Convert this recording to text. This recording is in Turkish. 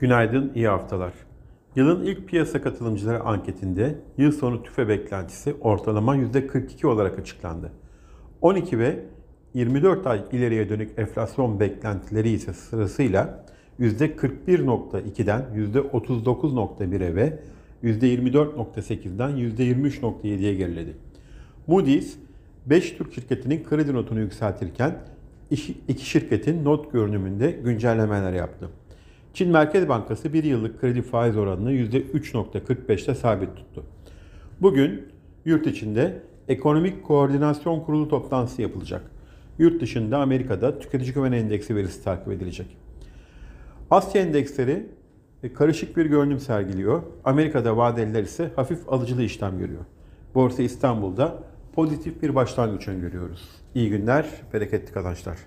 Günaydın, iyi haftalar. Yılın ilk piyasa katılımcıları anketinde yıl sonu tüfe beklentisi ortalama %42 olarak açıklandı. 12 ve 24 ay ileriye dönük enflasyon beklentileri ise sırasıyla %41.2'den %39.1'e ve %24.8'den %23.7'ye geriledi. Moody's 5 Türk şirketinin kredi notunu yükseltirken iki şirketin not görünümünde güncellemeler yaptı. Çin Merkez Bankası 1 yıllık kredi faiz oranını %3.45'te sabit tuttu. Bugün yurt içinde Ekonomik Koordinasyon Kurulu toplantısı yapılacak. Yurt dışında Amerika'da tüketici güven endeksi verisi takip edilecek. Asya endeksleri e, karışık bir görünüm sergiliyor. Amerika'da vadeliler ise hafif alıcılı işlem görüyor. Borsa İstanbul'da pozitif bir başlangıç öngörüyoruz. İyi günler, bereketli kazançlar.